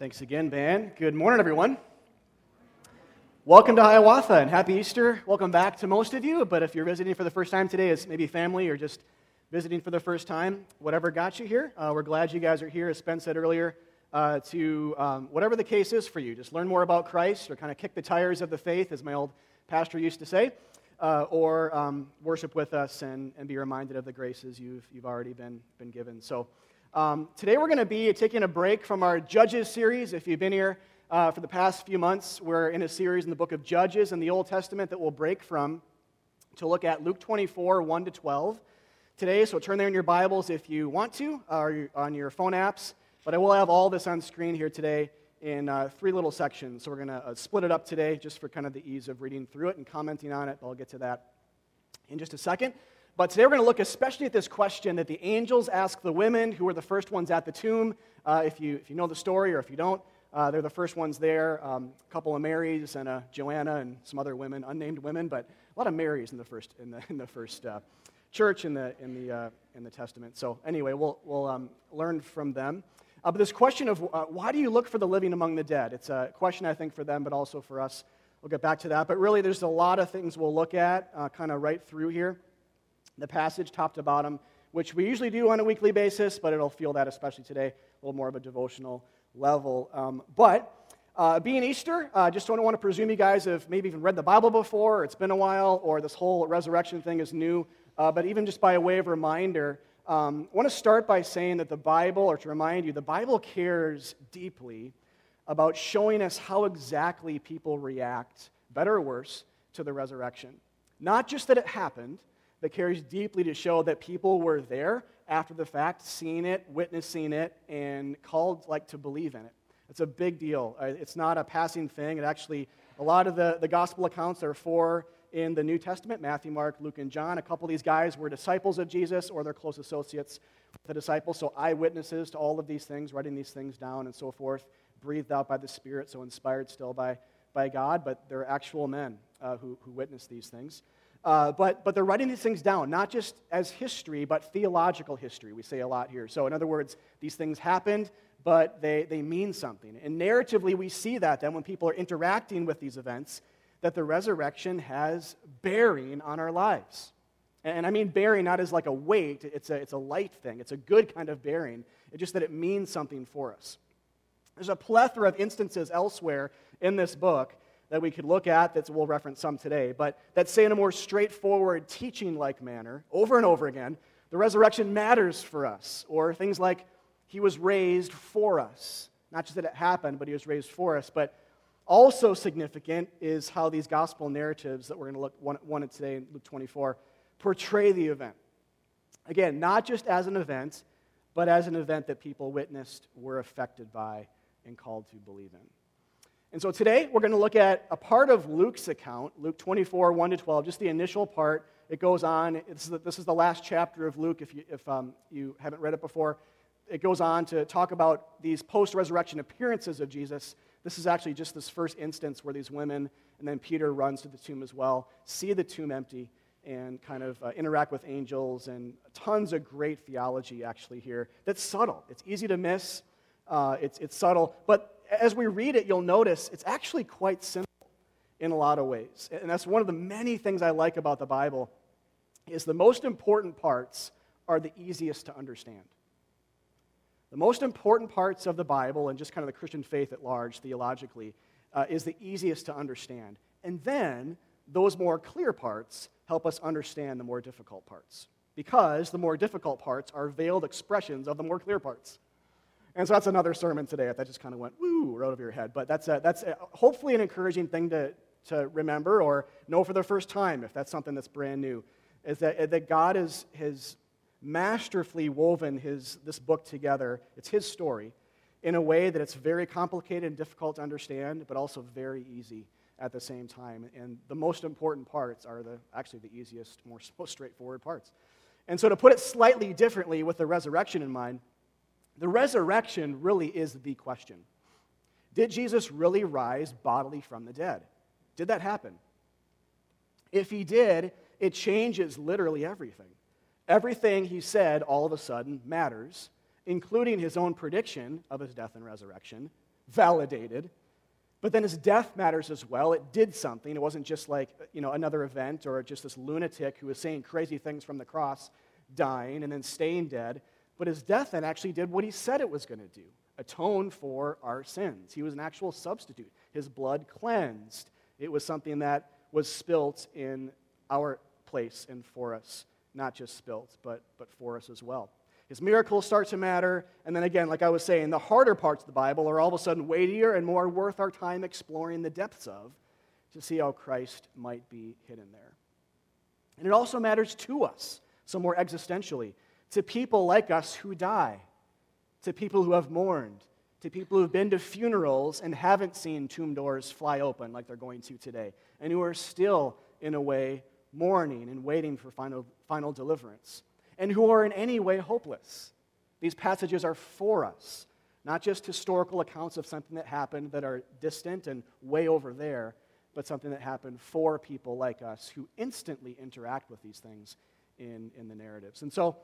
Thanks again, Ben. Good morning, everyone. Welcome to Hiawatha and happy Easter. Welcome back to most of you, but if you're visiting for the first time today it's maybe family or just visiting for the first time, whatever got you here, uh, we're glad you guys are here, as Spence said earlier, uh, to um, whatever the case is for you. Just learn more about Christ or kind of kick the tires of the faith, as my old pastor used to say, uh, or um, worship with us and, and be reminded of the graces you've, you've already been, been given. So, um, today we're going to be taking a break from our Judges series. If you've been here uh, for the past few months, we're in a series in the book of Judges in the Old Testament that we'll break from to look at Luke 24, 1 to 12 today. So turn there in your Bibles if you want to, or on your phone apps. But I will have all this on screen here today in uh, three little sections. So we're going to uh, split it up today just for kind of the ease of reading through it and commenting on it. But I'll get to that in just a second. But today we're going to look especially at this question that the angels ask the women who were the first ones at the tomb. Uh, if, you, if you know the story or if you don't, uh, they're the first ones there. Um, a couple of Marys and a Joanna and some other women, unnamed women, but a lot of Marys in the first, in the, in the first uh, church in the, in, the, uh, in the Testament. So, anyway, we'll, we'll um, learn from them. Uh, but this question of uh, why do you look for the living among the dead? It's a question, I think, for them, but also for us. We'll get back to that. But really, there's a lot of things we'll look at kind of right through here the passage top to bottom, which we usually do on a weekly basis, but it'll feel that especially today, a little more of a devotional level. Um, but uh, being Easter, I uh, just don't want to presume you guys have maybe even read the Bible before, or it's been a while, or this whole resurrection thing is new. Uh, but even just by way of reminder, um, I want to start by saying that the Bible, or to remind you, the Bible cares deeply about showing us how exactly people react, better or worse, to the resurrection. Not just that it happened, that cares deeply to show that people were there after the fact, seeing it, witnessing it, and called like to believe in it. It's a big deal. Uh, it's not a passing thing. It actually, a lot of the, the gospel accounts are for in the New Testament Matthew, Mark, Luke, and John. A couple of these guys were disciples of Jesus or their close associates with the disciples, so eyewitnesses to all of these things, writing these things down and so forth, breathed out by the Spirit, so inspired still by, by God, but they're actual men uh, who, who witnessed these things. Uh, but, but they're writing these things down, not just as history, but theological history, we say a lot here. So, in other words, these things happened, but they, they mean something. And narratively, we see that then when people are interacting with these events, that the resurrection has bearing on our lives. And I mean bearing not as like a weight, it's a, it's a light thing, it's a good kind of bearing. It's just that it means something for us. There's a plethora of instances elsewhere in this book that we could look at that we'll reference some today, but that say in a more straightforward, teaching like manner, over and over again, the resurrection matters for us. Or things like, he was raised for us. Not just that it happened, but he was raised for us. But also significant is how these gospel narratives that we're going to look one, one at today in Luke 24 portray the event. Again, not just as an event, but as an event that people witnessed, were affected by, and called to believe in. And so today we're going to look at a part of Luke's account, Luke 24, 1 to 12, just the initial part. It goes on. This is the, this is the last chapter of Luke if, you, if um, you haven't read it before. It goes on to talk about these post resurrection appearances of Jesus. This is actually just this first instance where these women, and then Peter runs to the tomb as well, see the tomb empty, and kind of uh, interact with angels, and tons of great theology actually here that's subtle. It's easy to miss, uh, it's, it's subtle, but as we read it, you'll notice it's actually quite simple in a lot of ways. And that's one of the many things I like about the Bible is the most important parts are the easiest to understand. The most important parts of the Bible and just kind of the Christian faith at large, theologically, uh, is the easiest to understand. And then those more clear parts help us understand the more difficult parts. Because the more difficult parts are veiled expressions of the more clear parts. And so that's another sermon today. That just kind of went woo right over your head. But that's, a, that's a, hopefully an encouraging thing to, to remember or know for the first time if that's something that's brand new. Is that, eh, that God is, has masterfully woven his, this book together. It's his story in a way that it's very complicated and difficult to understand, but also very easy at the same time. And the most important parts are the, actually the easiest, more straightforward parts. And so, to put it slightly differently with the resurrection in mind, the resurrection really is the question. Did Jesus really rise bodily from the dead? Did that happen? If he did, it changes literally everything. Everything he said all of a sudden matters, including his own prediction of his death and resurrection. validated. But then his death matters as well. It did something. It wasn't just like, you know, another event or just this lunatic who was saying crazy things from the cross, dying and then staying dead. But his death then actually did what he said it was going to do atone for our sins. He was an actual substitute. His blood cleansed. It was something that was spilt in our place and for us, not just spilt, but, but for us as well. His miracles start to matter. And then again, like I was saying, the harder parts of the Bible are all of a sudden weightier and more worth our time exploring the depths of to see how Christ might be hidden there. And it also matters to us, so more existentially, to people like us who die, to people who have mourned, to people who've been to funerals and haven't seen tomb doors fly open like they're going to today, and who are still, in a way, mourning and waiting for final, final deliverance and who are in any way hopeless. These passages are for us, not just historical accounts of something that happened that are distant and way over there, but something that happened for people like us who instantly interact with these things in, in the narratives. And so,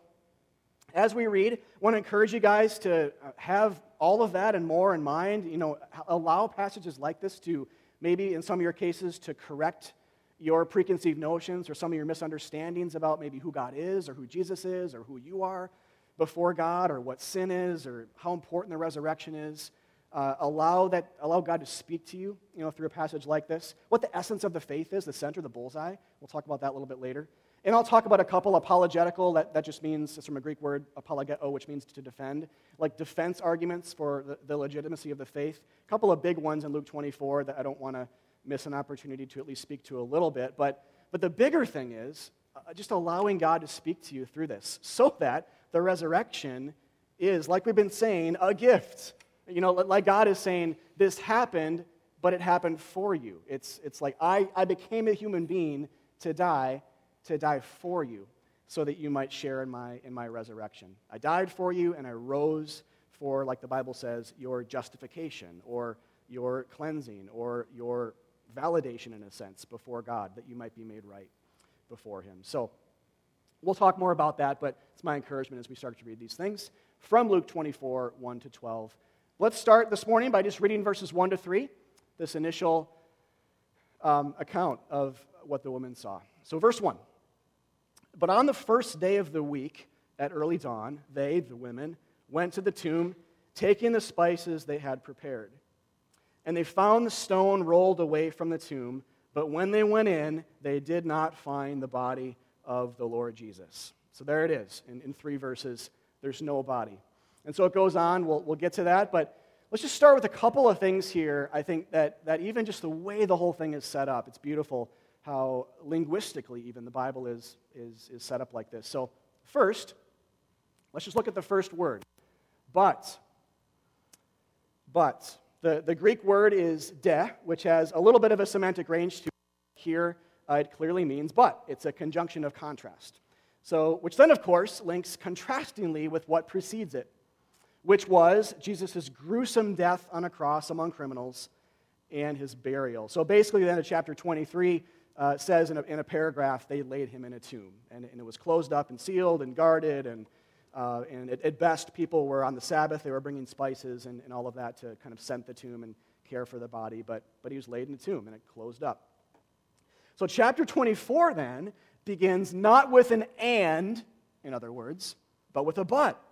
as we read, I want to encourage you guys to uh, have all of that and more in mind. You know, allow passages like this to maybe, in some of your cases, to correct your preconceived notions or some of your misunderstandings about maybe who God is or who Jesus is or who you are before God or what sin is or how important the resurrection is. Uh, allow, that, allow God to speak to you, you know, through a passage like this. What the essence of the faith is, the center, the bullseye. We'll talk about that a little bit later. And I'll talk about a couple apologetical, that, that just means, it's from a Greek word, apologeto, which means to defend, like defense arguments for the, the legitimacy of the faith. A couple of big ones in Luke 24 that I don't want to miss an opportunity to at least speak to a little bit. But, but the bigger thing is uh, just allowing God to speak to you through this so that the resurrection is, like we've been saying, a gift. You know, like God is saying, this happened, but it happened for you. It's, it's like I, I became a human being to die, to die for you, so that you might share in my, in my resurrection. I died for you, and I rose for, like the Bible says, your justification or your cleansing or your validation, in a sense, before God, that you might be made right before Him. So we'll talk more about that, but it's my encouragement as we start to read these things from Luke 24, 1 to 12. Let's start this morning by just reading verses 1 to 3, this initial um, account of what the woman saw. So, verse 1 But on the first day of the week, at early dawn, they, the women, went to the tomb, taking the spices they had prepared. And they found the stone rolled away from the tomb, but when they went in, they did not find the body of the Lord Jesus. So there it is in, in three verses. There's no body. And so it goes on. We'll, we'll get to that. But let's just start with a couple of things here. I think that, that even just the way the whole thing is set up, it's beautiful how linguistically, even the Bible is, is, is set up like this. So, first, let's just look at the first word. But. But. The, the Greek word is de, which has a little bit of a semantic range to. Here, uh, it clearly means but. It's a conjunction of contrast. So, which then, of course, links contrastingly with what precedes it, which was Jesus' gruesome death on a cross among criminals and his burial. So, basically, the end of chapter 23 uh, says in a, in a, paragraph, they laid him in a tomb. And, and, it was closed up and sealed and guarded and uh, and at, at, best, people were on the Sabbath, they were bringing spices and, and all of that to kind of scent the tomb and care for the body, but, but he was laid in the tomb and it closed up. So, chapter 24 then begins not with an and, in other words, but with a but.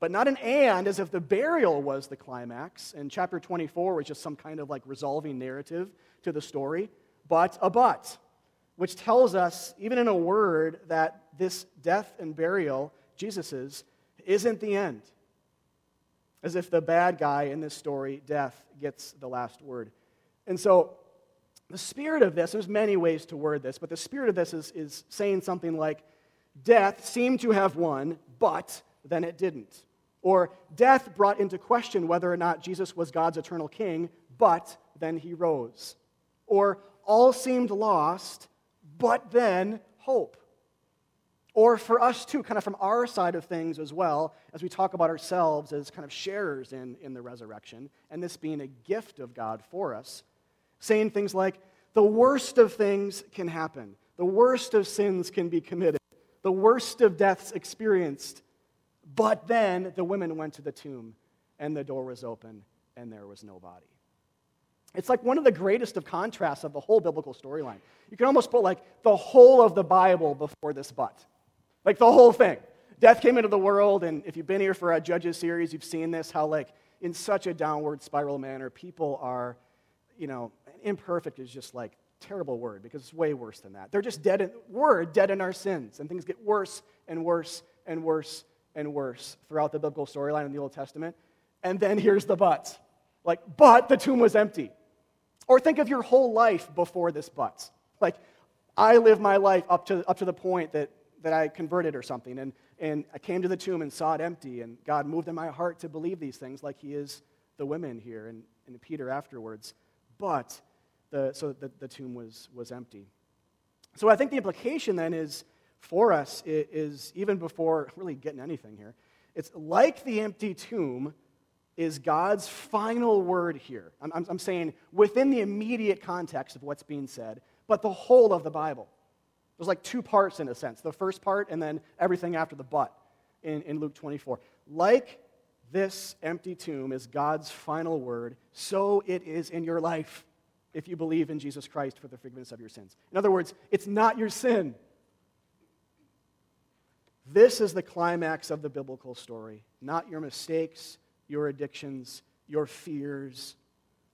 But not an and as if the burial was the climax, and chapter 24 was just some kind of like resolving narrative to the story, but a but, which tells us, even in a word, that this death and burial Jesus's, isn't the end. As if the bad guy in this story, death, gets the last word. And so, the spirit of this, there's many ways to word this, but the spirit of this is, is saying something like, Death seemed to have won, but then it didn't. Or death brought into question whether or not Jesus was God's eternal king, but then he rose. Or all seemed lost, but then hope. Or for us too, kind of from our side of things as well, as we talk about ourselves as kind of sharers in, in the resurrection, and this being a gift of God for us, saying things like, the worst of things can happen, the worst of sins can be committed, the worst of deaths experienced. But then the women went to the tomb, and the door was open, and there was no body. It's like one of the greatest of contrasts of the whole biblical storyline. You can almost put like the whole of the Bible before this but. Like the whole thing. Death came into the world, and if you've been here for a Judges series, you've seen this how, like, in such a downward spiral manner, people are, you know, imperfect is just like terrible word because it's way worse than that. They're just dead. In, we're dead in our sins, and things get worse and worse and worse and worse throughout the biblical storyline in the Old Testament. And then here's the but. Like, but the tomb was empty. Or think of your whole life before this but. Like, I lived my life up to, up to the point that, that I converted or something, and, and I came to the tomb and saw it empty, and God moved in my heart to believe these things like He is the women here and, and Peter afterwards. But, the, so the, the tomb was, was empty. So I think the implication then is for us is even before really getting anything here, it's like the empty tomb is God's final word here. I'm, I'm, saying within the immediate context of what's being said, but the whole of the Bible. There's like two parts in a sense the first part and then everything after the but in, in Luke 24. Like this empty tomb is God's final word, so it is in your life if you believe in Jesus Christ for the forgiveness of your sins. In other words, it's not your sin. This is the climax of the biblical story, not your mistakes, your addictions, your fears,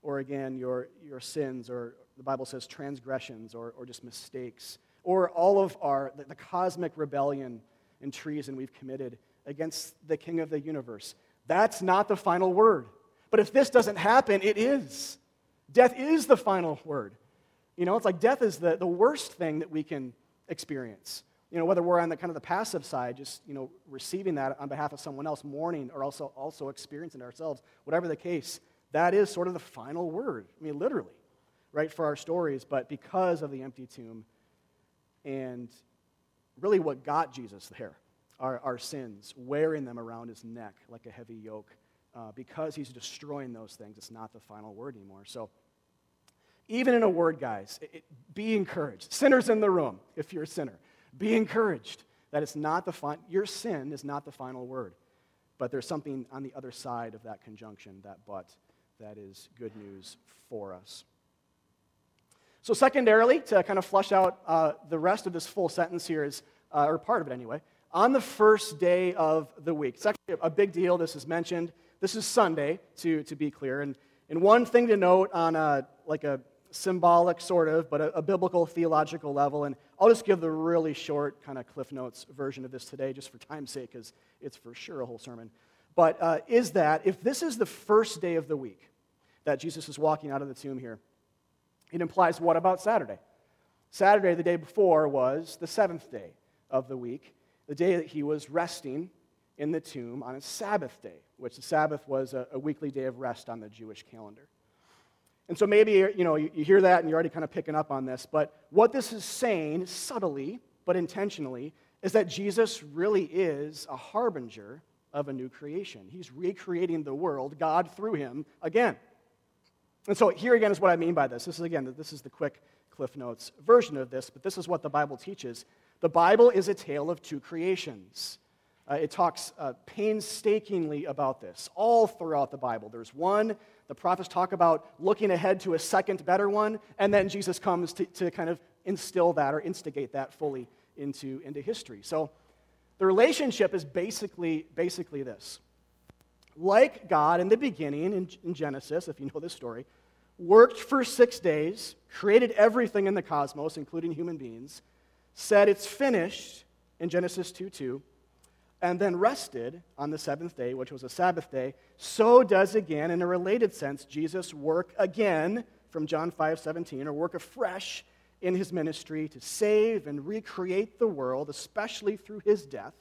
or again, your, your sins, or the Bible says transgressions, or, or just mistakes, or all of our, the, the cosmic rebellion and treason we've committed against the King of the universe. That's not the final word. But if this doesn't happen, it is. Death is the final word. You know, it's like death is the, the worst thing that we can experience you know, whether we're on the kind of the passive side, just, you know, receiving that on behalf of someone else, mourning, or also, also experiencing ourselves, whatever the case, that is sort of the final word. I mean, literally, right, for our stories, but because of the empty tomb and really what got Jesus there, our, our sins, wearing them around his neck like a heavy yoke, uh, because he's destroying those things, it's not the final word anymore. So, even in a word, guys, it, it, be encouraged. Sinners in the room, if you're a sinner. Be encouraged that it's not the fi- your sin is not the final word, but there's something on the other side of that conjunction, that but, that is good news for us. So, secondarily, to kind of flush out uh, the rest of this full sentence here is, uh, or part of it anyway, on the first day of the week. It's actually a big deal. This is mentioned. This is Sunday, to, to be clear. And, and one thing to note on a, like a symbolic, sort of, but a, a, biblical, theological level. And I'll just give the really short, kind of Cliff Notes version of this today, just for time's sake, because it's for sure a whole sermon. But uh, is that if this is the first day of the week that Jesus is walking out of the tomb here, it implies what about Saturday? Saturday, the day before, was the seventh day of the week, the day that he was resting in the tomb on a Sabbath day, which the Sabbath was a, a weekly day of rest on the Jewish calendar. And so maybe you know you, hear that and you're already kind of picking up on this, but what this is saying subtly but intentionally is that Jesus really is a harbinger of a new creation. He's recreating the world, God through him again. And so here again is what I mean by this. This is again, this is the quick Cliff Notes version of this, but this is what the Bible teaches. The Bible is a tale of two creations. Uh, it talks uh, painstakingly about this all throughout the Bible. There's one, the prophets talk about looking ahead to a second, better one, and then Jesus comes to, to kind of instill that or instigate that fully into, into history. So the relationship is basically, basically this. Like God in the beginning in, in Genesis, if you know this story, worked for six days, created everything in the cosmos, including human beings, said it's finished in Genesis 2 2 and then rested on the seventh day, which was a Sabbath day, so does again, in a related sense, Jesus work again from John 5 17, or work afresh in his ministry to save and recreate the world, especially through his death.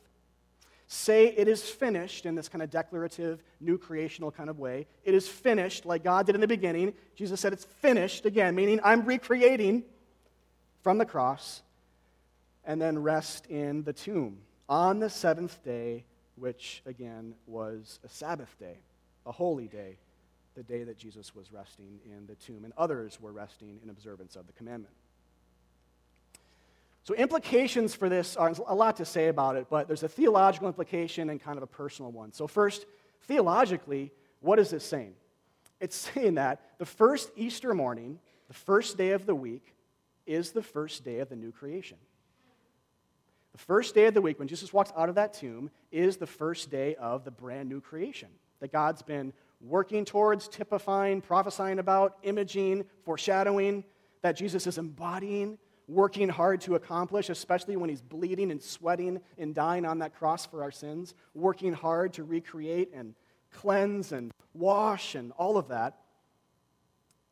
Say it is finished in this kind of declarative, new creational kind of way. It is finished, like God did in the beginning. Jesus said it's finished again, meaning I'm recreating from the cross, and then rest in the tomb on the seventh day, which again was a Sabbath day, a holy day, the day that Jesus was resting in the tomb, and others were resting in observance of the commandment. So, implications for this are a lot to say about it, but there's a theological implication and kind of a personal one. So, first, theologically, what is this saying? It's saying that the first Easter morning, the first day of the week, is the first day of the new creation. The first day of the week, when Jesus walks out of that tomb, is the first day of the brand new creation that God's been working towards, typifying, prophesying about, imaging, foreshadowing, that Jesus is embodying, working hard to accomplish, especially when he's bleeding and sweating and dying on that cross for our sins, working hard to recreate and cleanse and wash and all of that.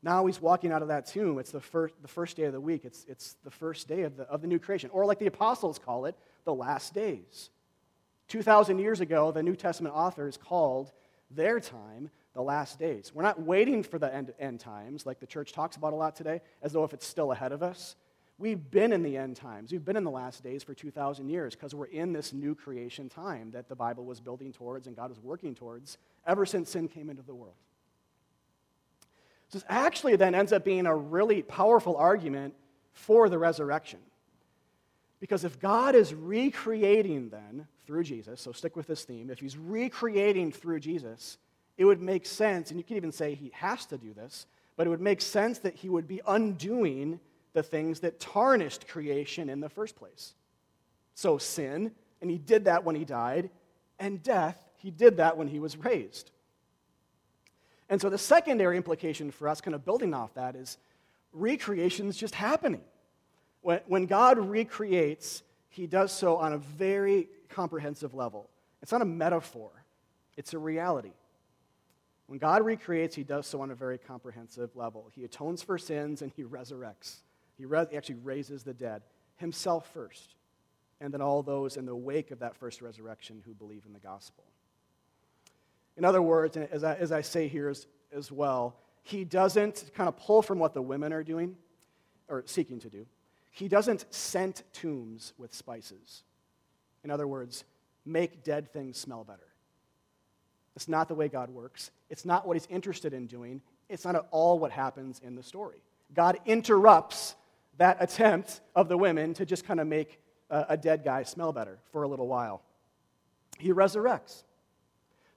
Now he's walking out of that tomb. It's the first, the first day of the week. It's, it's the first day of the, of the new creation. Or, like the apostles call it, the last days. 2,000 years ago, the New Testament authors called their time the last days. We're not waiting for the end, end times, like the church talks about a lot today, as though if it's still ahead of us. We've been in the end times. We've been in the last days for 2,000 years because we're in this new creation time that the Bible was building towards and God was working towards ever since sin came into the world. This actually then ends up being a really powerful argument for the resurrection. Because if God is recreating then through Jesus, so stick with this theme, if he's recreating through Jesus, it would make sense, and you could even say he has to do this, but it would make sense that he would be undoing the things that tarnished creation in the first place. So, sin, and he did that when he died, and death, he did that when he was raised. And so, the secondary implication for us, kind of building off that, is recreation is just happening. When, when God recreates, he does so on a very comprehensive level. It's not a metaphor, it's a reality. When God recreates, he does so on a very comprehensive level. He atones for sins and he resurrects. He, re- he actually raises the dead, himself first, and then all those in the wake of that first resurrection who believe in the gospel. In other words, as I, as I say here as, as well, he doesn't kind of pull from what the women are doing or seeking to do. He doesn't scent tombs with spices. In other words, make dead things smell better. That's not the way God works. It's not what he's interested in doing. It's not at all what happens in the story. God interrupts that attempt of the women to just kind of make a, a dead guy smell better for a little while. He resurrects.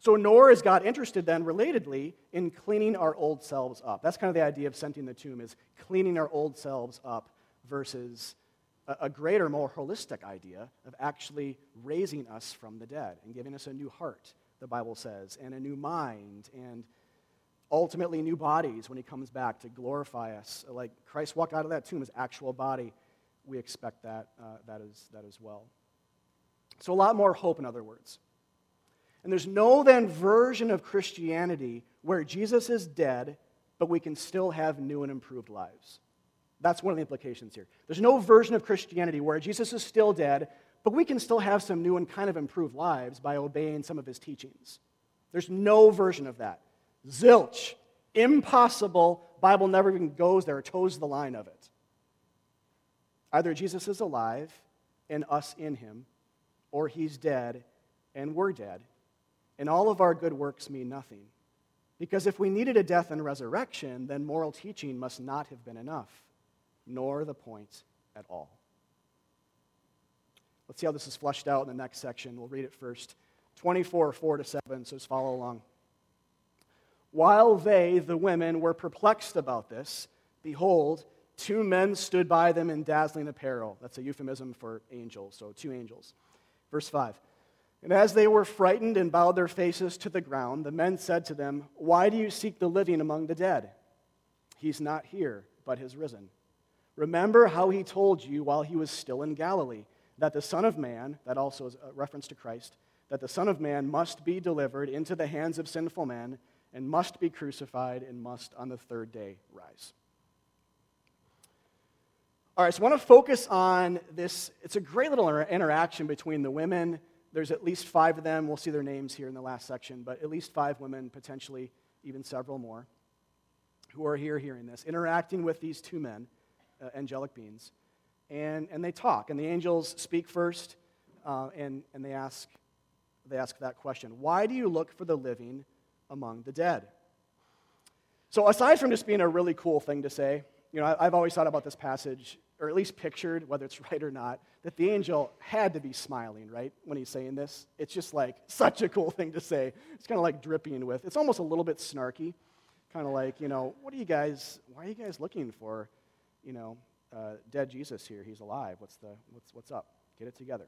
So, nor is God interested then, relatedly, in cleaning our old selves up. That's kind of the idea of scenting the tomb, is cleaning our old selves up versus a, a greater, more holistic idea of actually raising us from the dead and giving us a new heart, the Bible says, and a new mind, and ultimately new bodies when he comes back to glorify us. Like Christ walked out of that tomb, his actual body, we expect that, uh, that, is, that as well. So, a lot more hope, in other words. And there's no then version of Christianity where Jesus is dead, but we can still have new and improved lives. That's one of the implications here. There's no version of Christianity where Jesus is still dead, but we can still have some new and kind of improved lives by obeying some of his teachings. There's no version of that. Zilch. Impossible. Bible never even goes there, toes the line of it. Either Jesus is alive and us in him, or he's dead and we're dead. And all of our good works mean nothing. Because if we needed a death and resurrection, then moral teaching must not have been enough nor the point at all. Let's see how this is fleshed out in the next section. We'll read it first 24, 4 to 7, so just follow along. While they, the women, were perplexed about this, behold, two men stood by them in dazzling apparel. That's a euphemism for angels, so two angels. Verse 5. And as they were frightened and bowed their faces to the ground, the men said to them, Why do you seek the living among the dead? He's not here, but has risen. Remember how he told you while he was still in Galilee that the Son of Man, that also is a reference to Christ, that the Son of Man must be delivered into the hands of sinful men and must be crucified and must on the third day rise. All right, so I want to focus on this. It's a great little interaction between the women. There's at least five of them. We'll see their names here in the last section, but at least five women, potentially even several more, who are here hearing this, interacting with these two men uh, angelic beings. And, and they talk, and the angels speak first, uh, and, and they, ask, they ask that question Why do you look for the living among the dead? So, aside from just being a really cool thing to say, you know, I, I've always thought about this passage, or at least pictured, whether it's right or not, that the angel had to be smiling, right, when he's saying this. It's just like such a cool thing to say. It's kind of like dripping with, it's almost a little bit snarky kind of like, you know, what are you guys, why are you guys looking for, you know, uh, dead Jesus here? He's alive. What's, the, what's, what's up? Get it together.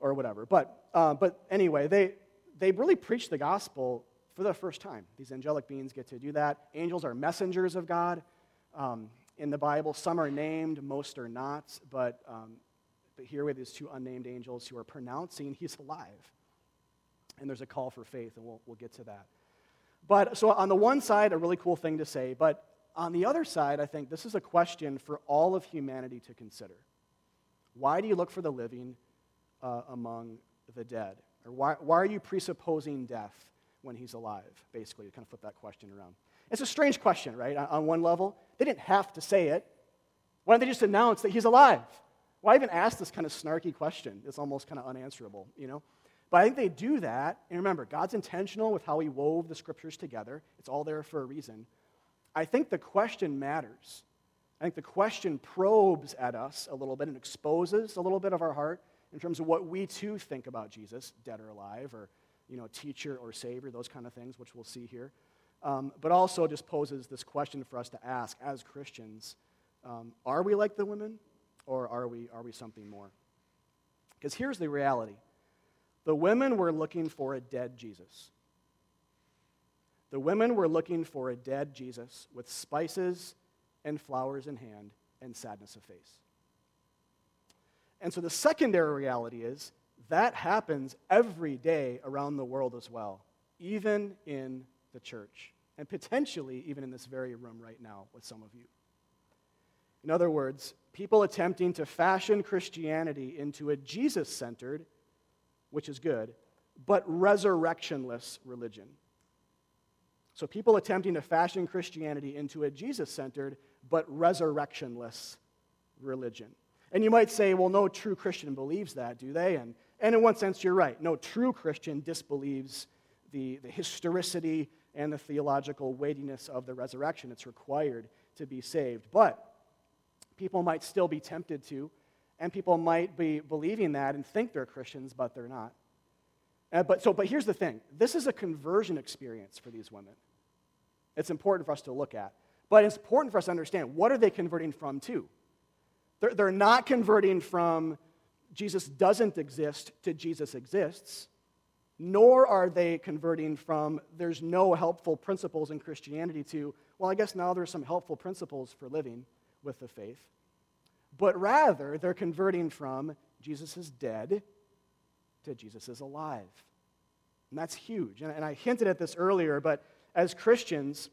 Or whatever. But, uh, but anyway, they, they really preach the gospel for the first time. These angelic beings get to do that. Angels are messengers of God. Um, in the Bible, some are named, most are not. But, um, but here we have these two unnamed angels who are pronouncing he's alive. And there's a call for faith, and we'll, we'll get to that. But so on the one side, a really cool thing to say, but on the other side, I think this is a question for all of humanity to consider. Why do you look for the living uh, among the dead? Or why, why are you presupposing death when he's alive, basically, to kind of flip that question around? It's a strange question, right? On one level, they didn't have to say it. Why don't they just announce that he's alive? Why even ask this kind of snarky question? It's almost kind of unanswerable, you know? But I think they do that. And remember, God's intentional with how he wove the scriptures together, it's all there for a reason. I think the question matters. I think the question probes at us a little bit and exposes a little bit of our heart in terms of what we too think about Jesus, dead or alive, or you know, teacher or savior, those kind of things, which we'll see here. Um, but also just poses this question for us to ask as Christians um, are we like the women, or are we, are we something more? Because here's the reality the women were looking for a dead Jesus. The women were looking for a dead Jesus with spices and flowers in hand and sadness of face. And so the secondary reality is that happens every day around the world as well, even in the church, and potentially even in this very room right now with some of you. In other words, people attempting to fashion Christianity into a Jesus centered which is good, but resurrectionless religion. So people attempting to fashion Christianity into a Jesus centered but resurrectionless religion. And you might say, well, no true Christian believes that, do they? And, and in one sense, you're right. No true Christian disbelieves the, the historicity and the theological weightiness of the resurrection. It's required to be saved. But people might still be tempted to and people might be believing that and think they're Christians, but they're not. Uh, but, so, but here's the thing this is a conversion experience for these women. It's important for us to look at. But it's important for us to understand what are they converting from to? They're, they're not converting from Jesus doesn't exist to Jesus exists, nor are they converting from there's no helpful principles in Christianity to, well, I guess now there's some helpful principles for living with the faith but rather they're converting from Jesus is dead to Jesus is alive. And that's huge. And, I hinted at this earlier, but as Christians,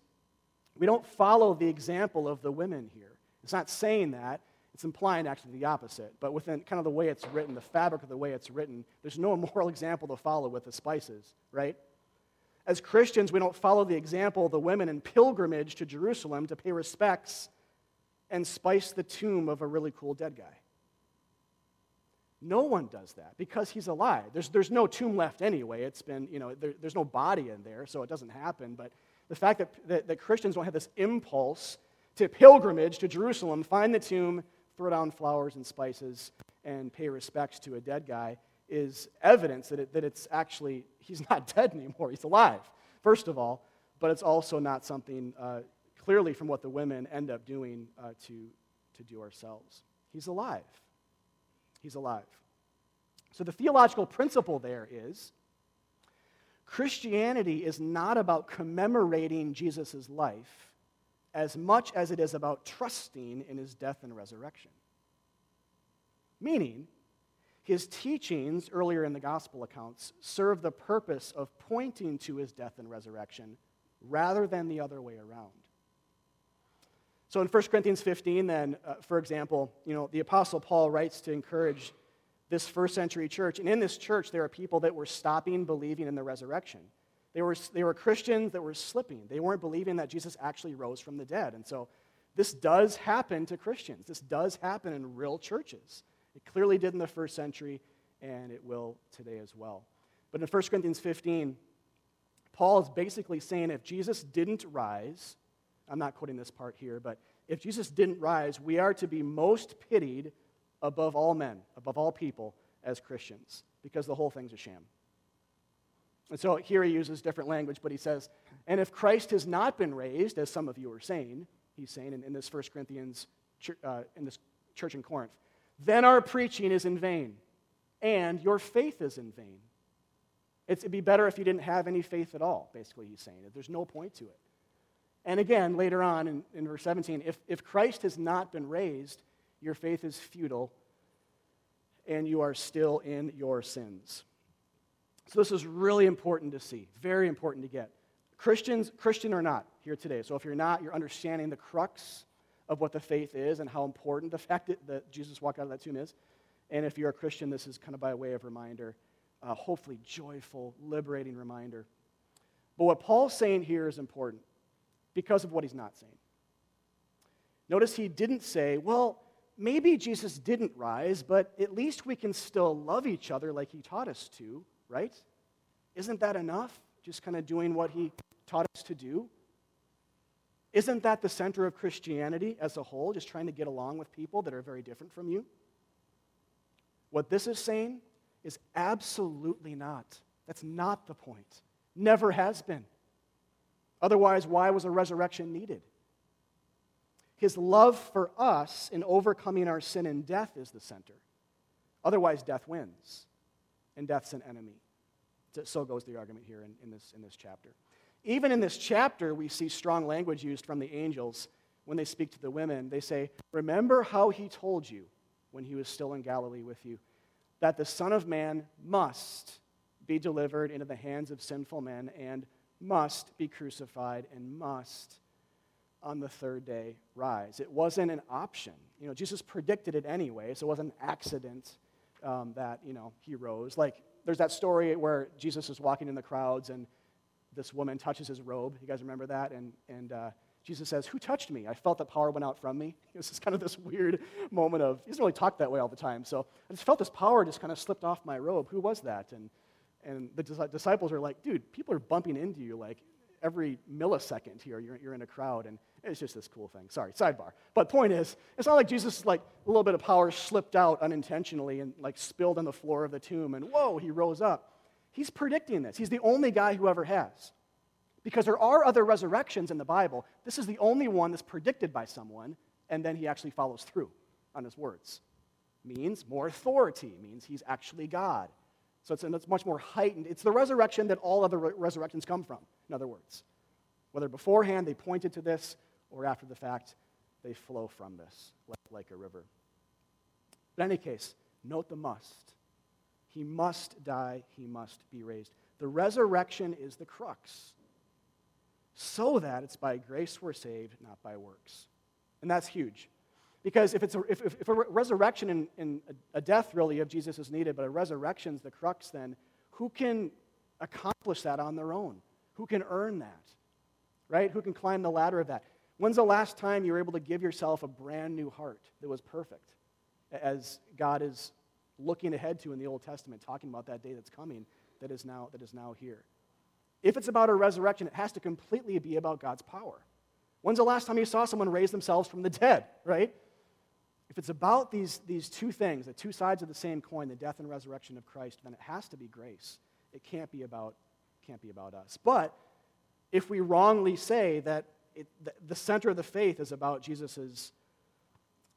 we don't follow the example of the women here. It's not saying that, it's implying actually the opposite. But within kind of the way it's written, the fabric of the way it's written, there's no moral example to follow with the spices, right? As Christians, we don't follow the example of the women in pilgrimage to Jerusalem to pay respects and spice the tomb of a really cool dead guy. No one does that because he's alive. There's, there's no tomb left anyway. It's been, you know, there, there's no body in there, so it doesn't happen. But the fact that, that, that Christians don't have this impulse to pilgrimage to Jerusalem, find the tomb, throw down flowers and spices, and pay respects to a dead guy is evidence that, it, that it's actually, he's not dead anymore. He's alive, first of all. But it's also not something uh, clearly from what the women end up doing uh, to, to do ourselves. He's alive. He's alive. So the theological principle there is Christianity is not about commemorating Jesus' life as much as it is about trusting in his death and resurrection. Meaning, his teachings earlier in the gospel accounts serve the purpose of pointing to his death and resurrection rather than the other way around. So in 1 Corinthians 15, then, uh, for example, you know, the Apostle Paul writes to encourage this first century church. And in this church, there are people that were stopping believing in the resurrection. They were, they were Christians that were slipping. They weren't believing that Jesus actually rose from the dead. And so this does happen to Christians. This does happen in real churches. It clearly did in the first century, and it will today as well. But in 1 Corinthians 15, Paul is basically saying if Jesus didn't rise, I'm not quoting this part here, but if Jesus didn't rise, we are to be most pitied above all men, above all people as Christians, because the whole thing's a sham. And so here he uses different language, but he says, And if Christ has not been raised, as some of you are saying, he's saying in, in this 1 Corinthians, uh, in this church in Corinth, then our preaching is in vain, and your faith is in vain. It's, it'd be better if you didn't have any faith at all, basically, he's saying. There's no point to it. And again, later on in, in verse 17, if, if Christ has not been raised, your faith is futile and you are still in your sins. So, this is really important to see, very important to get. Christians, Christian or not, here today. So, if you're not, you're understanding the crux of what the faith is and how important the fact that, that Jesus walked out of that tomb is. And if you're a Christian, this is kind of by way of reminder, uh, hopefully joyful, liberating reminder. But what Paul's saying here is important because of what he's not saying. Notice he didn't say, well, maybe Jesus didn't rise, but at least we can still love each other like he taught us to, right? Isn't that enough? Just kind of doing what he taught us to do? Isn't that the center of Christianity as a whole, just trying to get along with people that are very different from you? What this is saying is absolutely not. That's not the point. Never has been. Otherwise, why was a resurrection needed? His love for us in overcoming our sin and death is the center. Otherwise, death wins, and death's an enemy. So goes the argument here in, in, this, in this chapter. Even in this chapter, we see strong language used from the angels when they speak to the women. They say, Remember how he told you when he was still in Galilee with you, that the Son of Man must be delivered into the hands of sinful men and must be crucified and must on the third day rise. It wasn't an option. You know, Jesus predicted it anyway, so it wasn't an accident um, that, you know, he rose. Like, there's that story where Jesus is walking in the crowds and this woman touches his robe. You guys remember that? And, and uh, Jesus says, Who touched me? I felt that power went out from me. It was just kind of this weird moment of, he doesn't really talk that way all the time. So I just felt this power just kind of slipped off my robe. Who was that? And and the disciples are like, dude, people are bumping into you like every millisecond here. You're, you're in a crowd, and it's just this cool thing. Sorry, sidebar. But point is, it's not like Jesus, like, a little bit of power slipped out unintentionally and, like, spilled on the floor of the tomb, and whoa, he rose up. He's predicting this. He's the only guy who ever has. Because there are other resurrections in the Bible. This is the only one that's predicted by someone, and then he actually follows through on his words. Means more authority, means he's actually God. So it's, it's much more heightened. It's the resurrection that all other re- resurrections come from, in other words. Whether beforehand they pointed to this or after the fact, they flow from this like, like a river. In any case, note the must. He must die, he must be raised. The resurrection is the crux, so that it's by grace we're saved, not by works. And that's huge. Because if, it's a, if, if, a resurrection and, and a death really of Jesus is needed, but a resurrection's the crux, then who can accomplish that on their own? Who can earn that? Right? Who can climb the ladder of that? When's the last time you were able to give yourself a brand new heart that was perfect? As God is looking ahead to in the Old Testament, talking about that day that's coming, that is now, that is now here. If it's about a resurrection, it has to completely be about God's power. When's the last time you saw someone raise themselves from the dead, right? If it's about these, these two things, the two sides of the same coin, the death and resurrection of Christ, then it has to be grace. It can't be about, can't be about us. But if we wrongly say that it, the, the, center of the faith is about Jesus'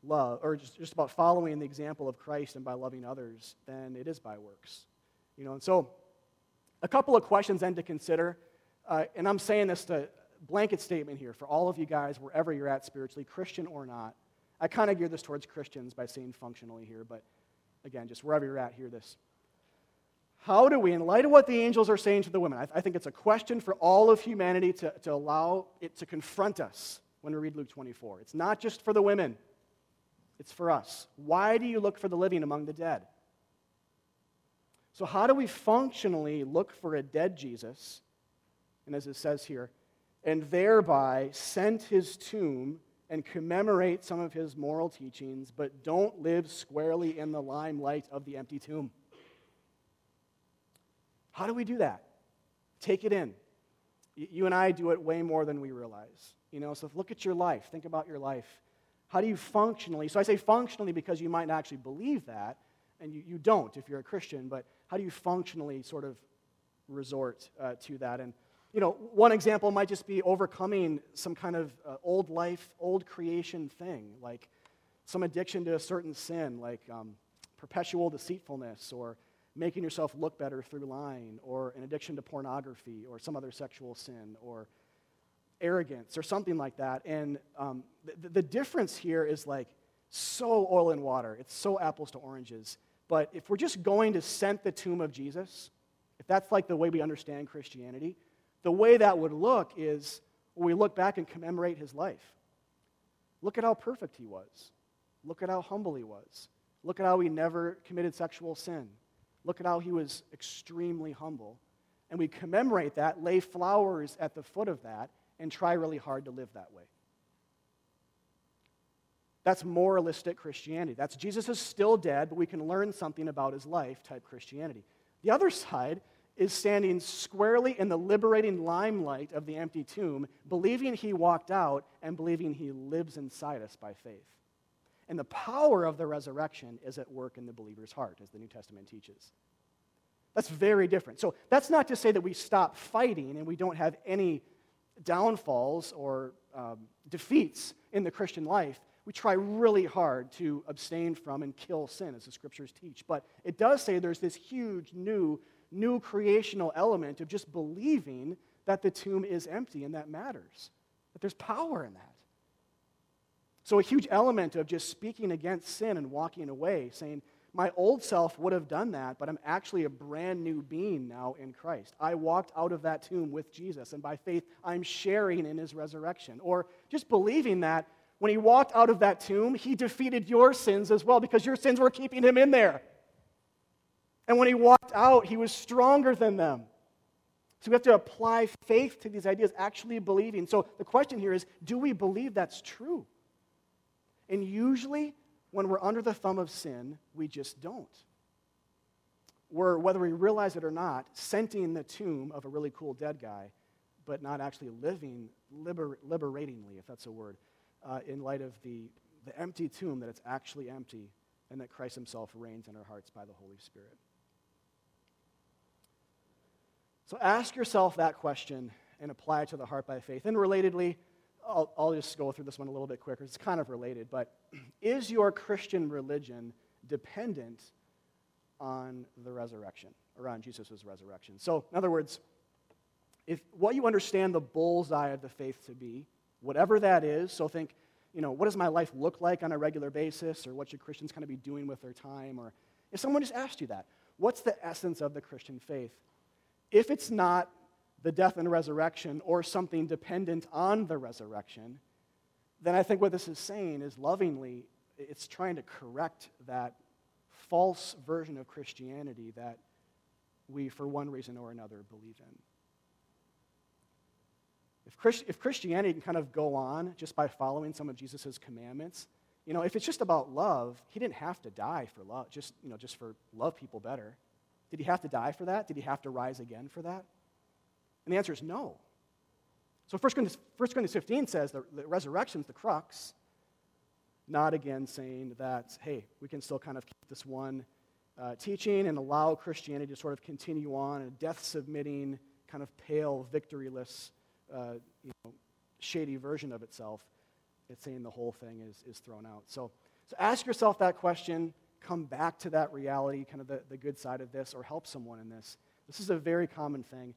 love, or just, just about following the example of Christ and by loving others, than it is by works. You know, and so a couple of questions then to consider. Uh, and I'm saying this to blanket statement here for all of you guys, wherever you're at spiritually, Christian or not. I kind of gear this towards Christians by saying functionally here, but again, just wherever you're at, hear this. How do we, in light of what the angels are saying to the women, I, I think it's a question for all of humanity to, to allow it to confront us when we read Luke 24. It's not just for the women, it's for us. Why do you look for the living among the dead? So, how do we functionally look for a dead Jesus? And as it says here, and thereby scent his tomb and commemorate some of his moral teachings, but don't live squarely in the limelight of the empty tomb. How do we do that? Take it in. You and I do it way more than we realize. You know, so look at your life. Think about your life. How do you functionally? So I say functionally because you might not actually believe that, and you, you don't if you're a Christian, but how do you functionally sort of resort uh, to that. And, you know, one example might just be overcoming some kind of uh, old life, old creation thing, like some addiction to a certain sin, like um, perpetual deceitfulness or making yourself look better through lying or an addiction to pornography or some other sexual sin or arrogance or something like that. And um, the, the difference here is like so oil and water. It's so apples to oranges. But if we're just going to scent the tomb of Jesus, if that's like the way we understand Christianity, the way that would look is we look back and commemorate his life. Look at how perfect he was. Look at how humble he was. Look at how he never committed sexual sin. Look at how he was extremely humble. And we commemorate that, lay flowers at the foot of that, and try really hard to live that way. That's moralistic Christianity. That's Jesus is still dead, but we can learn something about his life type Christianity. The other side is standing squarely in the liberating limelight of the empty tomb, believing he walked out and believing he lives inside us by faith. And the power of the resurrection is at work in the believer's heart, as the New Testament teaches. That's very different. So that's not to say that we stop fighting and we don't have any downfalls or um, defeats in the Christian life. We try really hard to abstain from and kill sin, as the scriptures teach. But it does say there's this huge new, new creational element of just believing that the tomb is empty and that matters, that there's power in that. So, a huge element of just speaking against sin and walking away, saying, My old self would have done that, but I'm actually a brand new being now in Christ. I walked out of that tomb with Jesus, and by faith, I'm sharing in his resurrection. Or just believing that when he walked out of that tomb, he defeated your sins as well, because your sins were keeping him in there. And when he walked out, he was stronger than them. So we have to apply faith to these ideas, actually believing. So the question here is do we believe that's true? And usually, when we're under the thumb of sin, we just don't. We're, whether we realize it or not, scenting the tomb of a really cool dead guy, but not actually living liber- liberatingly, if that's a word, uh, in light of the, the empty tomb, that it's actually empty, and that Christ himself reigns in our hearts by the Holy Spirit. So ask yourself that question and apply it to the heart by faith. And relatedly, I'll, I'll just go through this one a little bit quicker. It's kind of related, but is your Christian religion dependent on the resurrection, or on Jesus' resurrection? So, in other words, if what you understand the bullseye of the faith to be, whatever that is, so think, you know, what does my life look like on a regular basis, or what should Christians kind of be doing with their time, or if someone just asked you that, what's the essence of the Christian faith? If it's not the death and resurrection or something dependent on the resurrection, then I think what this is saying is lovingly, it's trying to correct that false version of Christianity that we, for one reason or another, believe in. If, Christ, if Christianity can kind of go on just by following some of Jesus' commandments, you know, if it's just about love, he didn't have to die for love, just, you know, just for love people better. Did he have to die for that? Did he have to rise again for that? And the answer is no. So 1 Corinthians, 1 Corinthians 15 says the, the resurrection's the crux, not again saying that, hey, we can still kind of keep this one uh, teaching and allow Christianity to sort of continue on in a death submitting, kind of pale, victoryless, uh, you know, shady version of itself. It's saying the whole thing is, is thrown out. So, so ask yourself that question, come back to that reality, kind of the, the good side of this, or help someone in this. This is a very common thing.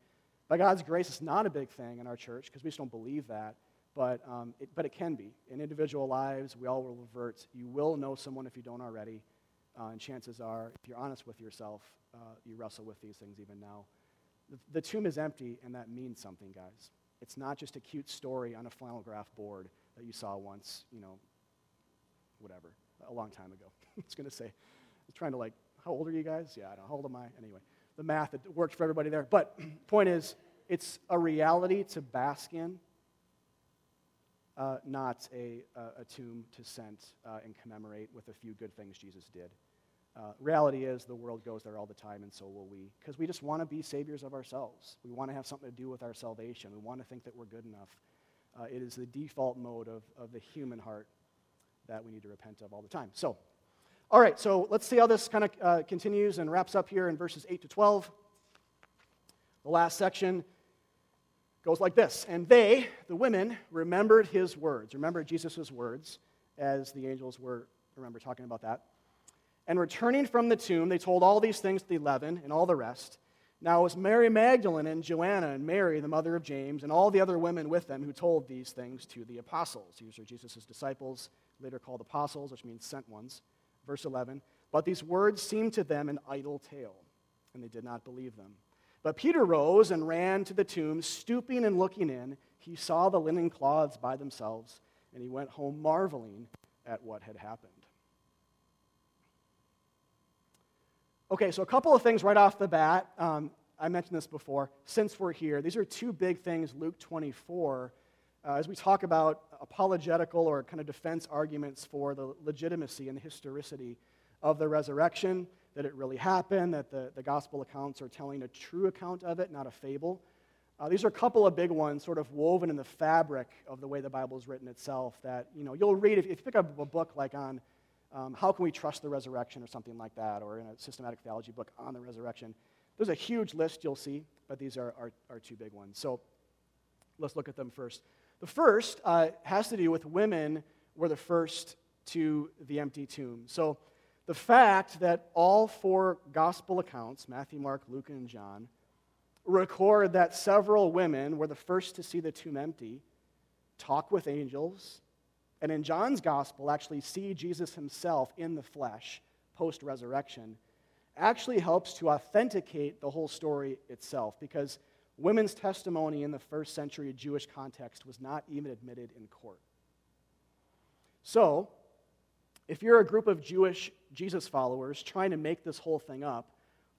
By God's grace, it's not a big thing in our church because we just don't believe that. But, um, it, but it can be. In individual lives, we all will revert. You will know someone if you don't already. Uh, and chances are, if you're honest with yourself, uh, you wrestle with these things even now. The, the tomb is empty, and that means something, guys. It's not just a cute story on a flannel graph board that you saw once, you know, whatever, a long time ago. it's going to say, I was trying to like, how old are you guys? Yeah, I don't know. How old am I? Anyway the math that works for everybody there. But point is, it's a reality to bask in, uh, not a, a, tomb to scent uh, and commemorate with a few good things Jesus did. Uh, reality is the world goes there all the time, and so will we, because we just want to be saviors of ourselves. We want to have something to do with our salvation. We want to think that we're good enough. Uh, it is the default mode of, of the human heart that we need to repent of all the time. So, all right, so let's see how this kind of uh, continues and wraps up here in verses 8 to 12. The last section goes like this And they, the women, remembered his words, remembered Jesus' words, as the angels were, remember talking about that. And returning from the tomb, they told all these things to the eleven and all the rest. Now it was Mary Magdalene and Joanna and Mary, the mother of James, and all the other women with them who told these things to the apostles. These are Jesus' disciples, later called apostles, which means sent ones. Verse 11. But these words seemed to them an idle tale, and they did not believe them. But Peter rose and ran to the tomb, stooping and looking in. He saw the linen cloths by themselves, and he went home marveling at what had happened. Okay, so a couple of things right off the bat. Um, I mentioned this before. Since we're here, these are two big things, Luke 24, uh, as we talk about apologetical or kind of defense arguments for the legitimacy and the historicity of the resurrection, that it really happened, that the, the gospel accounts are telling a true account of it, not a fable. Uh, these are a couple of big ones, sort of woven in the fabric of the way the Bible is written itself. That you know, you'll read if, if you pick up a book like on um, How Can We Trust the Resurrection or something like that, or in a systematic theology book on the resurrection. There's a huge list you'll see, but these are, are, are two big ones. So let's look at them first. The first uh, has to do with women were the first to the empty tomb. So the fact that all four gospel accounts, Matthew, Mark, Luke, and John, record that several women were the first to see the tomb empty, talk with angels, and in John's gospel, actually see Jesus himself in the flesh post resurrection, actually helps to authenticate the whole story itself because women's testimony in the first century Jewish context was not even admitted in court. So, if you're a group of Jewish Jesus followers trying to make this whole thing up,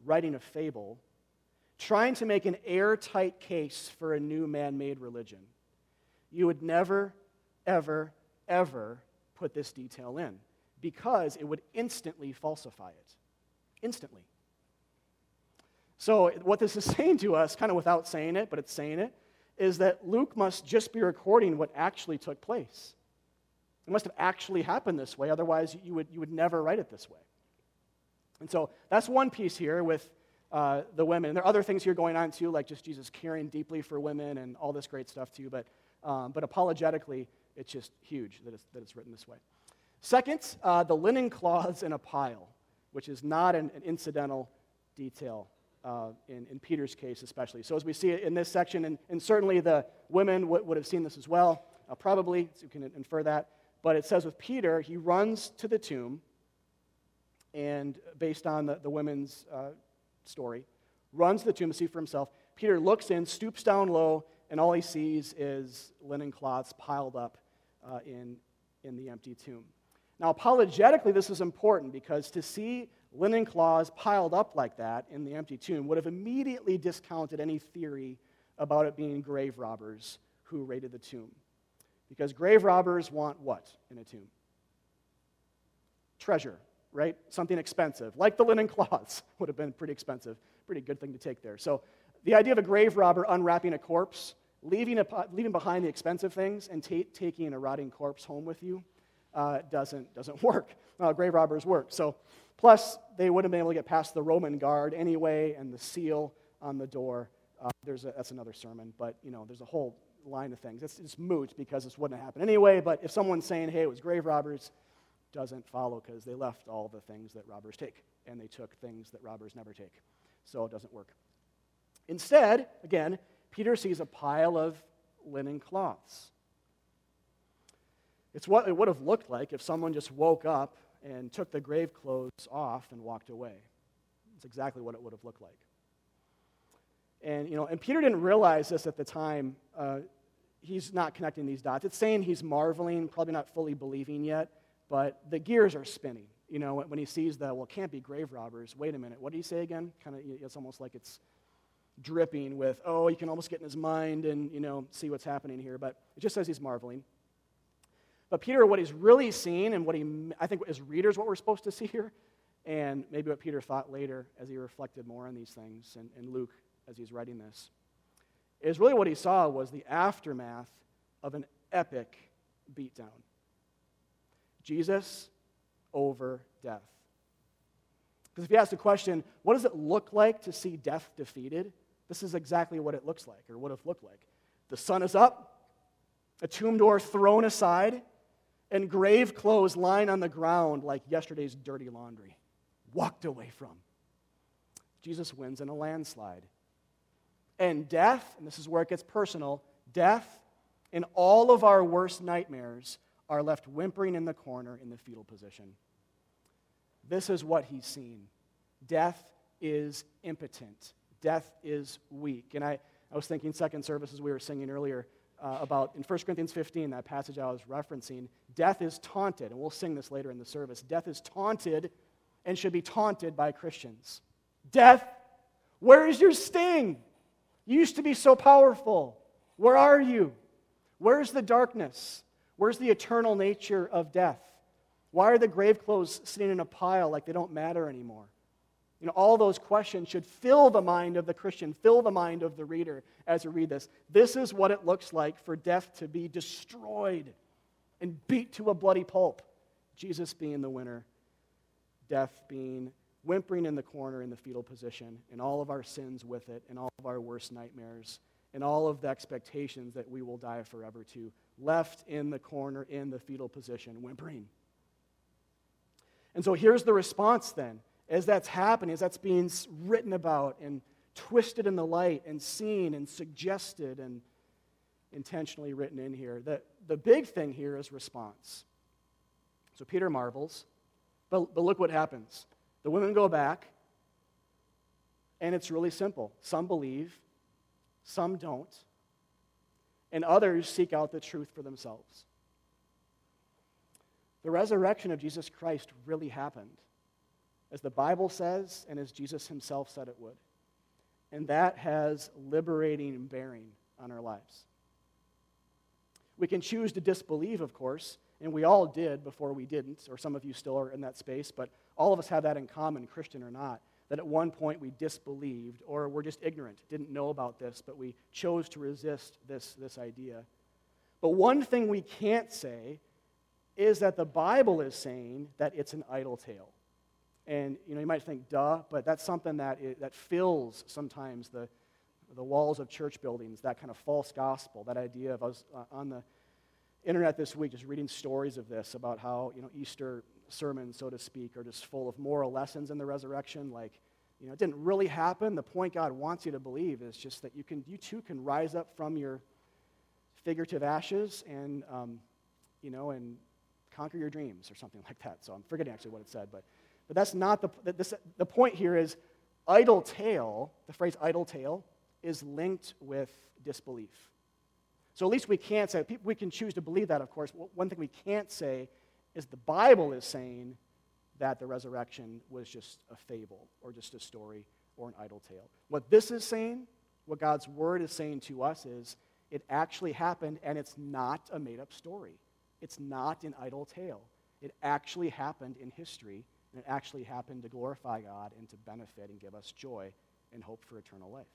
writing a fable, trying to make an airtight case for a new man made religion, you would never, ever, ever put this detail in because it would instantly falsify it. Instantly. So, what this is saying to us, kind of without saying it, but it's saying it, is that Luke must just be recording what actually took place. It must have actually happened this way, otherwise, you would, you would never write it this way. And so, that's one piece here with uh, the women. And there are other things here going on too, like just Jesus caring deeply for women and all this great stuff too. But, um, but apologetically, it's just huge that it's, that it's written this way. Second, uh, the linen cloths in a pile, which is not an, an incidental detail uh, in, in, Peter's case, especially. So, as we see it in this section, and, and certainly the women w- would have seen this as well, uh, probably, so you can infer that. But it says with Peter, he runs to the tomb, and based on the, the women's uh, story, runs to the tomb to see for himself. Peter looks in, stoops down low, and all he sees is linen cloths piled up uh, in, in the empty tomb. Now, apologetically, this is important because to see linen cloths piled up like that in the empty tomb would have immediately discounted any theory about it being grave robbers who raided the tomb. Because grave robbers want what in a tomb? Treasure, right? Something expensive, like the linen cloths would have been pretty expensive. Pretty good thing to take there. So, the idea of a grave robber unwrapping a corpse leaving, a, leaving behind the expensive things and ta- taking a rotting corpse home with you uh, doesn't, doesn't work. Uh, grave robbers work. So, plus, they wouldn't have been able to get past the Roman guard anyway, and the seal on the door. Uh, there's a, that's another sermon, but you know, there's a whole line of things. It's, it's moot because this wouldn't happen anyway. But if someone's saying, "Hey, it was grave robbers," doesn't follow because they left all the things that robbers take, and they took things that robbers never take. So it doesn't work. Instead, again, Peter sees a pile of linen cloths. It's what it would have looked like if someone just woke up and took the grave clothes off and walked away. It's exactly what it would have looked like. And, you know, and Peter didn't realize this at the time. Uh, he's not connecting these dots. It's saying he's marveling, probably not fully believing yet, but the gears are spinning. You know, when he sees the, well, can't be grave robbers. Wait a minute. What did he say again? Kind of, it's almost like it's dripping with, oh, you can almost get in his mind and, you know, see what's happening here. But it just says he's marveling. But Peter, what he's really seeing and what he, I think as readers, what we're supposed to see here, and maybe what Peter thought later as he reflected more on these things, and, and Luke as he's writing this, is really what he saw was the aftermath of an epic beatdown. Jesus over death. Because if you ask the question, what does it look like to see death defeated? This is exactly what it looks like, or would have looked like. The sun is up, a tomb door thrown aside, and grave clothes lying on the ground like yesterday's dirty laundry, walked away from. Jesus wins in a landslide. And death, and this is where it gets personal, death and all of our worst nightmares are left whimpering in the corner in the fetal position. This is what he's seen. Death is impotent. Death is weak. And I, I was thinking, second service, as we were singing earlier, uh, about in 1 Corinthians 15, that passage I was referencing, death is taunted, and we'll sing this later in the service. Death is taunted and should be taunted by Christians. Death, where is your sting? You used to be so powerful. Where are you? Where's the darkness? Where's the eternal nature of death? Why are the grave clothes sitting in a pile like they don't matter anymore? You know, all those questions should fill the mind of the Christian, fill the mind of the reader as we read this. This is what it looks like for death to be destroyed and beat to a bloody pulp. Jesus being the winner, death being whimpering in the corner in the fetal position, and all of our sins with it, and all of our worst nightmares, and all of the expectations that we will die forever to, left in the corner in the fetal position, whimpering. And so here's the response then. As that's happening, as that's being written about and twisted in the light and seen and suggested and intentionally written in here, the, the big thing here is response. So Peter marvels, but, but look what happens. The women go back, and it's really simple. Some believe, some don't, and others seek out the truth for themselves. The resurrection of Jesus Christ really happened, as the Bible says and as Jesus himself said it would. And that has liberating bearing on our lives. We can choose to disbelieve, of course, and we all did before we didn't, or some of you still are in that space, but all of us have that in common, Christian or not, that at one point we disbelieved or we're just ignorant, didn't know about this, but we chose to resist this, this idea. But one thing we can't say is that the Bible is saying that it's an idle tale. And you know, you might think, duh, but that's something that, it, that fills sometimes the, the walls of church buildings, that kind of false gospel, that idea of us uh, on the internet this week just reading stories of this about how you know Easter sermons, so to speak, are just full of moral lessons in the resurrection. Like, you know, it didn't really happen. The point God wants you to believe is just that you can, you too, can rise up from your figurative ashes and, um, you know, and conquer your dreams or something like that. So I'm forgetting actually what it said, but, but that's not the, this, the point here is idle tale, the phrase idle tale, is linked with disbelief. So at least we can't say, we can choose to believe that, of course. One thing we can't say is the Bible is saying that the resurrection was just a fable or just a story or an idle tale. What this is saying, what God's word is saying to us is it actually happened and it's not a made up story. It's not an idle tale. It actually happened in history and it actually happened to glorify God and to benefit and give us joy and hope for eternal life.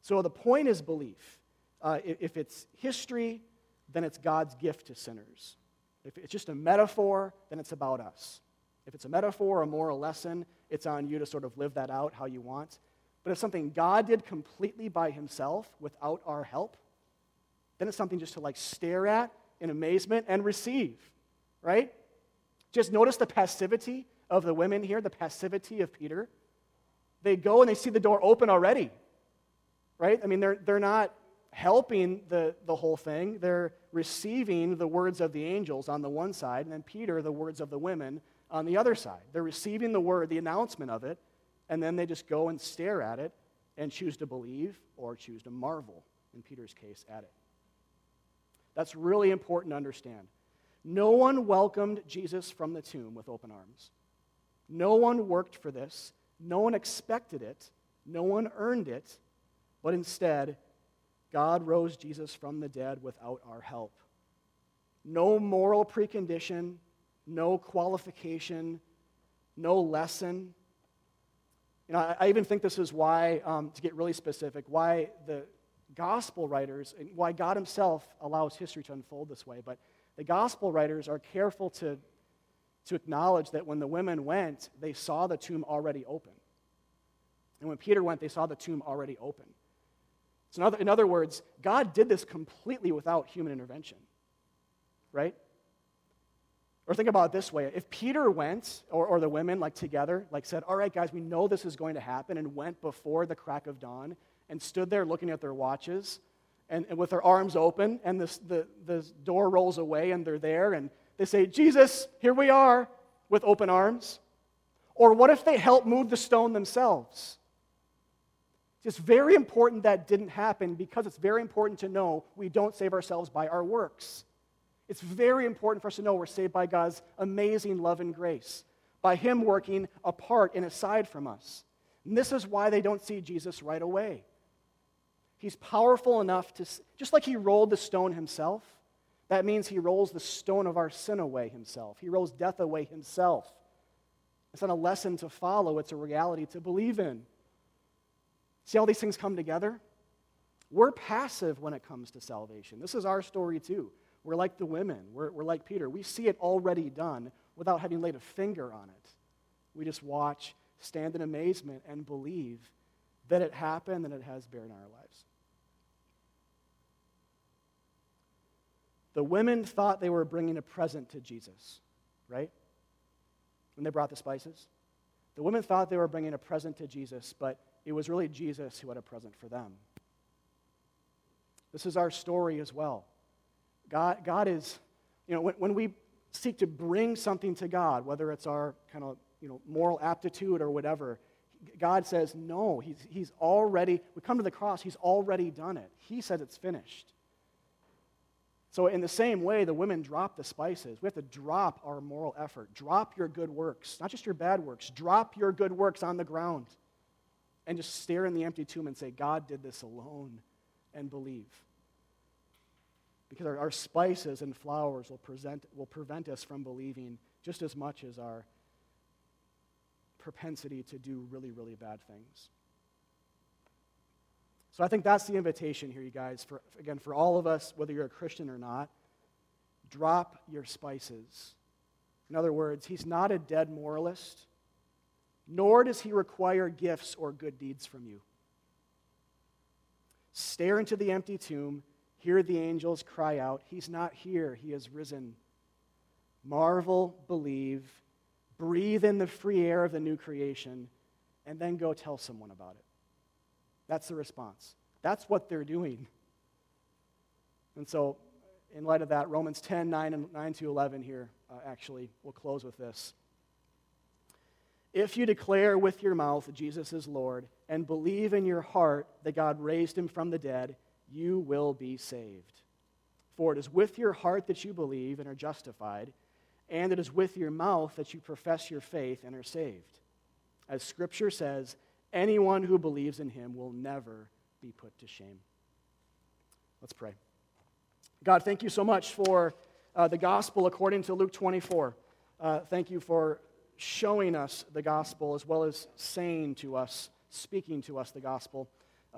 So the point is belief. Uh, if it's history, then it's God's gift to sinners. If it's just a metaphor, then it's about us. If it's a metaphor, a moral lesson, it's on you to sort of live that out how you want. But if something God did completely by himself without our help, then it's something just to like stare at in amazement and receive, right? Just notice the passivity of the women here, the passivity of Peter. They go and they see the door open already, right? I mean, they're, they're not helping the, the whole thing. They're receiving the words of the angels on the one side, and then Peter, the words of the women on the other side. They're receiving the word, the announcement of it, and then they just go and stare at it and choose to believe or choose to marvel, in Peter's case, at it. That's really important to understand. No one welcomed Jesus from the tomb with open arms. No one worked for this. No one expected it. No one earned it. But instead, God rose Jesus from the dead without our help. No moral precondition, no qualification, no lesson. You know, I, I even think this is why, um, to get really specific, why the gospel writers, and why God Himself allows history to unfold this way, but the gospel writers are careful to, to acknowledge that when the women went, they saw the tomb already open. And when Peter went, they saw the tomb already open. So, in other, in other words, God did this completely without human intervention, right? Or think about it this way if Peter went, or, or the women, like together, like said, All right, guys, we know this is going to happen, and went before the crack of dawn and stood there looking at their watches and, and with their arms open, and this, the, the door rolls away, and they're there, and they say, Jesus, here we are, with open arms. Or what if they help move the stone themselves? It's very important that didn't happen because it's very important to know we don't save ourselves by our works. It's very important for us to know we're saved by God's amazing love and grace, by Him working apart and aside from us. And this is why they don't see Jesus right away. He's powerful enough to, just like He rolled the stone Himself, that means He rolls the stone of our sin away Himself. He rolls death away Himself. It's not a lesson to follow, it's a reality to believe in. See how these things come together? We're passive when it comes to salvation. This is our story too. We're like the women, we're, we're like Peter. We see it already done without having laid a finger on it. We just watch, stand in amazement, and believe that it happened and it has bearing in our lives. The women thought they were bringing a present to Jesus, right? When they brought the spices. The women thought they were bringing a present to Jesus, but it was really Jesus who had a present for them. This is our story as well. God, God is, you know, when, when we seek to bring something to God, whether it's our kind of, you know, moral aptitude or whatever, God says, no, he's, he's already, we come to the cross, he's already done it. He says it's finished. So, in the same way, the women drop the spices. We have to drop our moral effort. Drop your good works, not just your bad works. Drop your good works on the ground and just stare in the empty tomb and say, God did this alone, and believe. Because our, our spices and flowers will, present, will prevent us from believing just as much as our propensity to do really, really bad things. So I think that's the invitation here, you guys. For, again, for all of us, whether you're a Christian or not, drop your spices. In other words, he's not a dead moralist nor does he require gifts or good deeds from you. Stare into the empty tomb, hear the angels cry out, He's not here, He has risen. Marvel, believe, breathe in the free air of the new creation, and then go tell someone about it. That's the response. That's what they're doing. And so, in light of that, Romans 10 9, and 9 to 11 here, uh, actually, we'll close with this. If you declare with your mouth Jesus is Lord and believe in your heart that God raised him from the dead, you will be saved. For it is with your heart that you believe and are justified, and it is with your mouth that you profess your faith and are saved. As Scripture says, anyone who believes in him will never be put to shame. Let's pray. God, thank you so much for uh, the gospel according to Luke 24. Uh, thank you for showing us the gospel as well as saying to us, speaking to us the gospel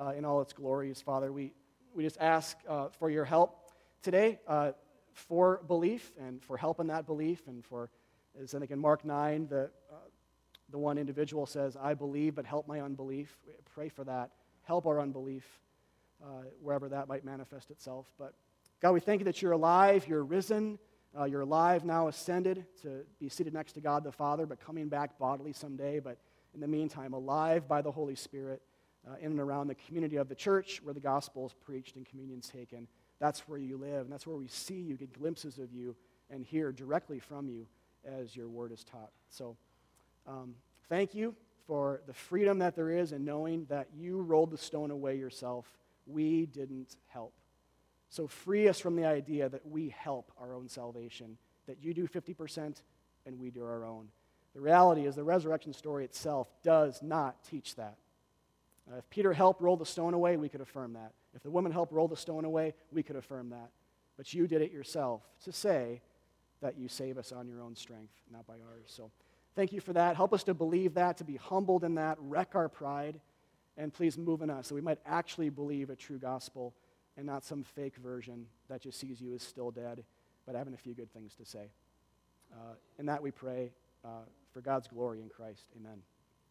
uh, in all its glories. Father, we, we just ask uh, for your help today uh, for belief and for help in that belief and for, as I think in Mark 9, the, uh, the one individual says, I believe, but help my unbelief. We pray for that. Help our unbelief uh, wherever that might manifest itself. But God, we thank you that you're alive, you're risen. Uh, you're alive now, ascended to be seated next to God the Father, but coming back bodily someday. But in the meantime, alive by the Holy Spirit uh, in and around the community of the church where the gospel is preached and communion's taken. That's where you live, and that's where we see you, get glimpses of you, and hear directly from you as your word is taught. So, um, thank you for the freedom that there is in knowing that you rolled the stone away yourself. We didn't help. So free us from the idea that we help our own salvation, that you do 50% and we do our own. The reality is the resurrection story itself does not teach that. Uh, if Peter helped roll the stone away, we could affirm that. If the woman helped roll the stone away, we could affirm that. But you did it yourself to say that you save us on your own strength, not by ours. So thank you for that. Help us to believe that, to be humbled in that, wreck our pride, and please move in us so we might actually believe a true gospel and not some fake version that just sees you as still dead, but having a few good things to say. Uh, in that we pray uh, for God's glory in Christ. Amen.